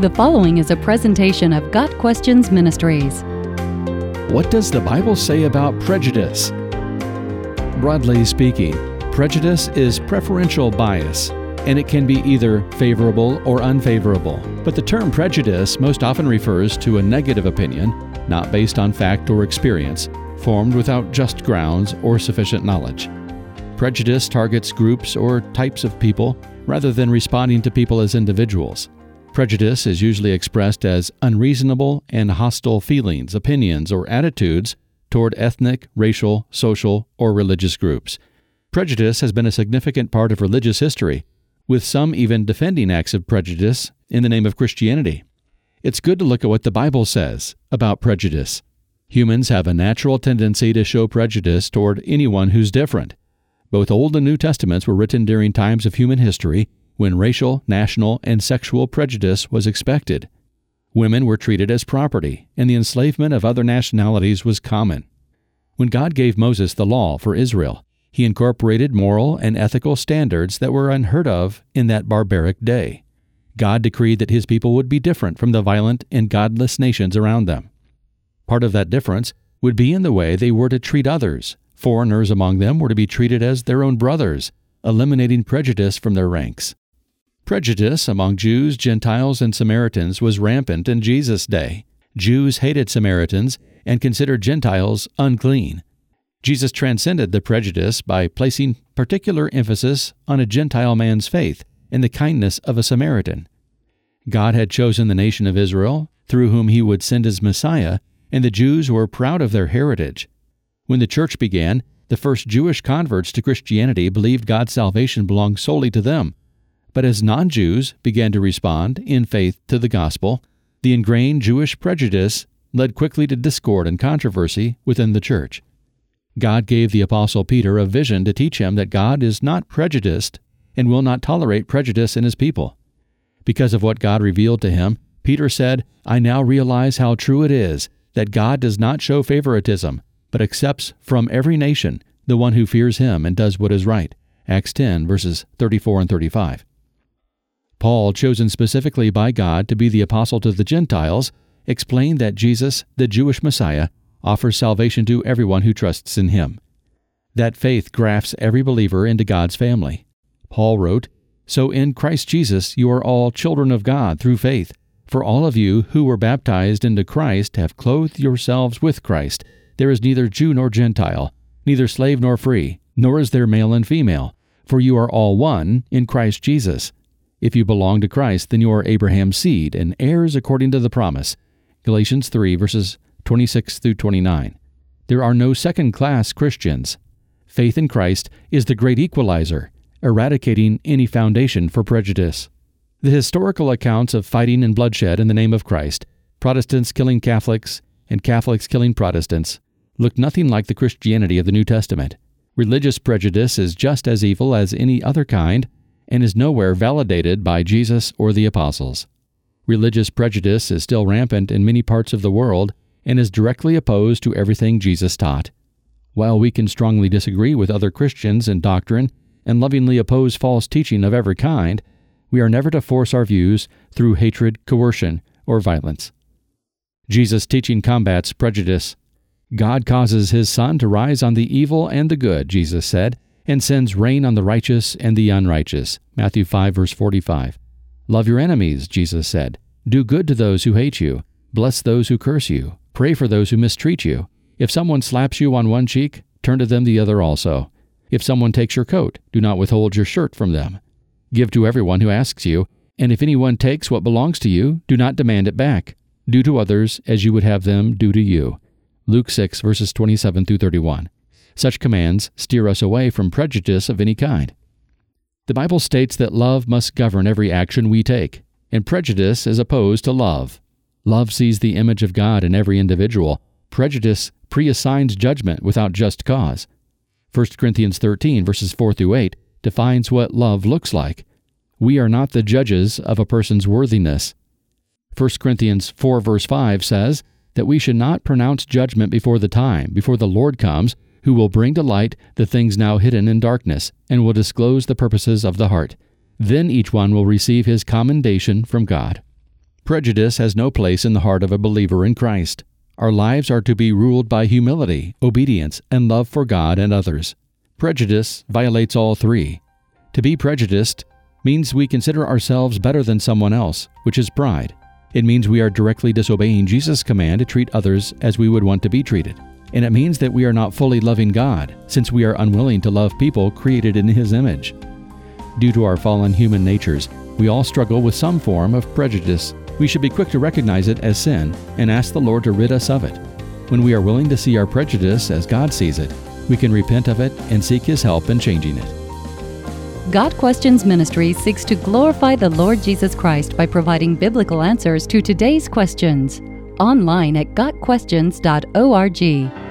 The following is a presentation of Got Questions Ministries. What does the Bible say about prejudice? Broadly speaking, prejudice is preferential bias, and it can be either favorable or unfavorable. But the term prejudice most often refers to a negative opinion, not based on fact or experience, formed without just grounds or sufficient knowledge. Prejudice targets groups or types of people rather than responding to people as individuals. Prejudice is usually expressed as unreasonable and hostile feelings, opinions, or attitudes toward ethnic, racial, social, or religious groups. Prejudice has been a significant part of religious history, with some even defending acts of prejudice in the name of Christianity. It's good to look at what the Bible says about prejudice. Humans have a natural tendency to show prejudice toward anyone who's different. Both Old and New Testaments were written during times of human history when racial, national, and sexual prejudice was expected. Women were treated as property, and the enslavement of other nationalities was common. When God gave Moses the law for Israel, he incorporated moral and ethical standards that were unheard of in that barbaric day. God decreed that his people would be different from the violent and godless nations around them. Part of that difference would be in the way they were to treat others. Foreigners among them were to be treated as their own brothers, eliminating prejudice from their ranks. Prejudice among Jews, Gentiles, and Samaritans was rampant in Jesus' day. Jews hated Samaritans and considered Gentiles unclean. Jesus transcended the prejudice by placing particular emphasis on a Gentile man's faith and the kindness of a Samaritan. God had chosen the nation of Israel, through whom he would send his Messiah, and the Jews were proud of their heritage. When the church began, the first Jewish converts to Christianity believed God's salvation belonged solely to them but as non Jews began to respond in faith to the gospel, the ingrained Jewish prejudice led quickly to discord and controversy within the church. God gave the Apostle Peter a vision to teach him that God is not prejudiced and will not tolerate prejudice in his people. Because of what God revealed to him, Peter said, I now realize how true it is that God does not show favoritism, but accepts from every nation the one who fears him and does what is right. Acts 10, verses 34 and 35. Paul, chosen specifically by God to be the apostle to the Gentiles, explained that Jesus, the Jewish Messiah, offers salvation to everyone who trusts in him. That faith grafts every believer into God's family. Paul wrote, So in Christ Jesus you are all children of God through faith. For all of you who were baptized into Christ have clothed yourselves with Christ. There is neither Jew nor Gentile, neither slave nor free, nor is there male and female, for you are all one in Christ Jesus. If you belong to Christ, then you are Abraham's seed and heirs according to the promise. Galatians 3, verses 26 through 29. There are no second class Christians. Faith in Christ is the great equalizer, eradicating any foundation for prejudice. The historical accounts of fighting and bloodshed in the name of Christ, Protestants killing Catholics, and Catholics killing Protestants, look nothing like the Christianity of the New Testament. Religious prejudice is just as evil as any other kind, and is nowhere validated by Jesus or the apostles. Religious prejudice is still rampant in many parts of the world and is directly opposed to everything Jesus taught. While we can strongly disagree with other Christians in doctrine and lovingly oppose false teaching of every kind, we are never to force our views through hatred, coercion, or violence. Jesus' teaching combats prejudice. God causes his sun to rise on the evil and the good, Jesus said, and sends rain on the righteous and the unrighteous. Matthew 5, verse 45. Love your enemies, Jesus said. Do good to those who hate you. Bless those who curse you. Pray for those who mistreat you. If someone slaps you on one cheek, turn to them the other also. If someone takes your coat, do not withhold your shirt from them. Give to everyone who asks you, and if anyone takes what belongs to you, do not demand it back. Do to others as you would have them do to you. Luke 6, verses 27 through 31. Such commands steer us away from prejudice of any kind. The Bible states that love must govern every action we take, and prejudice is opposed to love. Love sees the image of God in every individual. Prejudice preassigns judgment without just cause. 1 Corinthians 13, verses 4 through 8, defines what love looks like. We are not the judges of a person's worthiness. 1 Corinthians 4, verse 5 says that we should not pronounce judgment before the time, before the Lord comes, who will bring to light the things now hidden in darkness, and will disclose the purposes of the heart. Then each one will receive his commendation from God. Prejudice has no place in the heart of a believer in Christ. Our lives are to be ruled by humility, obedience, and love for God and others. Prejudice violates all three. To be prejudiced means we consider ourselves better than someone else, which is pride. It means we are directly disobeying Jesus' command to treat others as we would want to be treated. And it means that we are not fully loving God, since we are unwilling to love people created in His image. Due to our fallen human natures, we all struggle with some form of prejudice. We should be quick to recognize it as sin and ask the Lord to rid us of it. When we are willing to see our prejudice as God sees it, we can repent of it and seek His help in changing it. Got Questions Ministry seeks to glorify the Lord Jesus Christ by providing biblical answers to today's questions. Online at GotQuestions.org.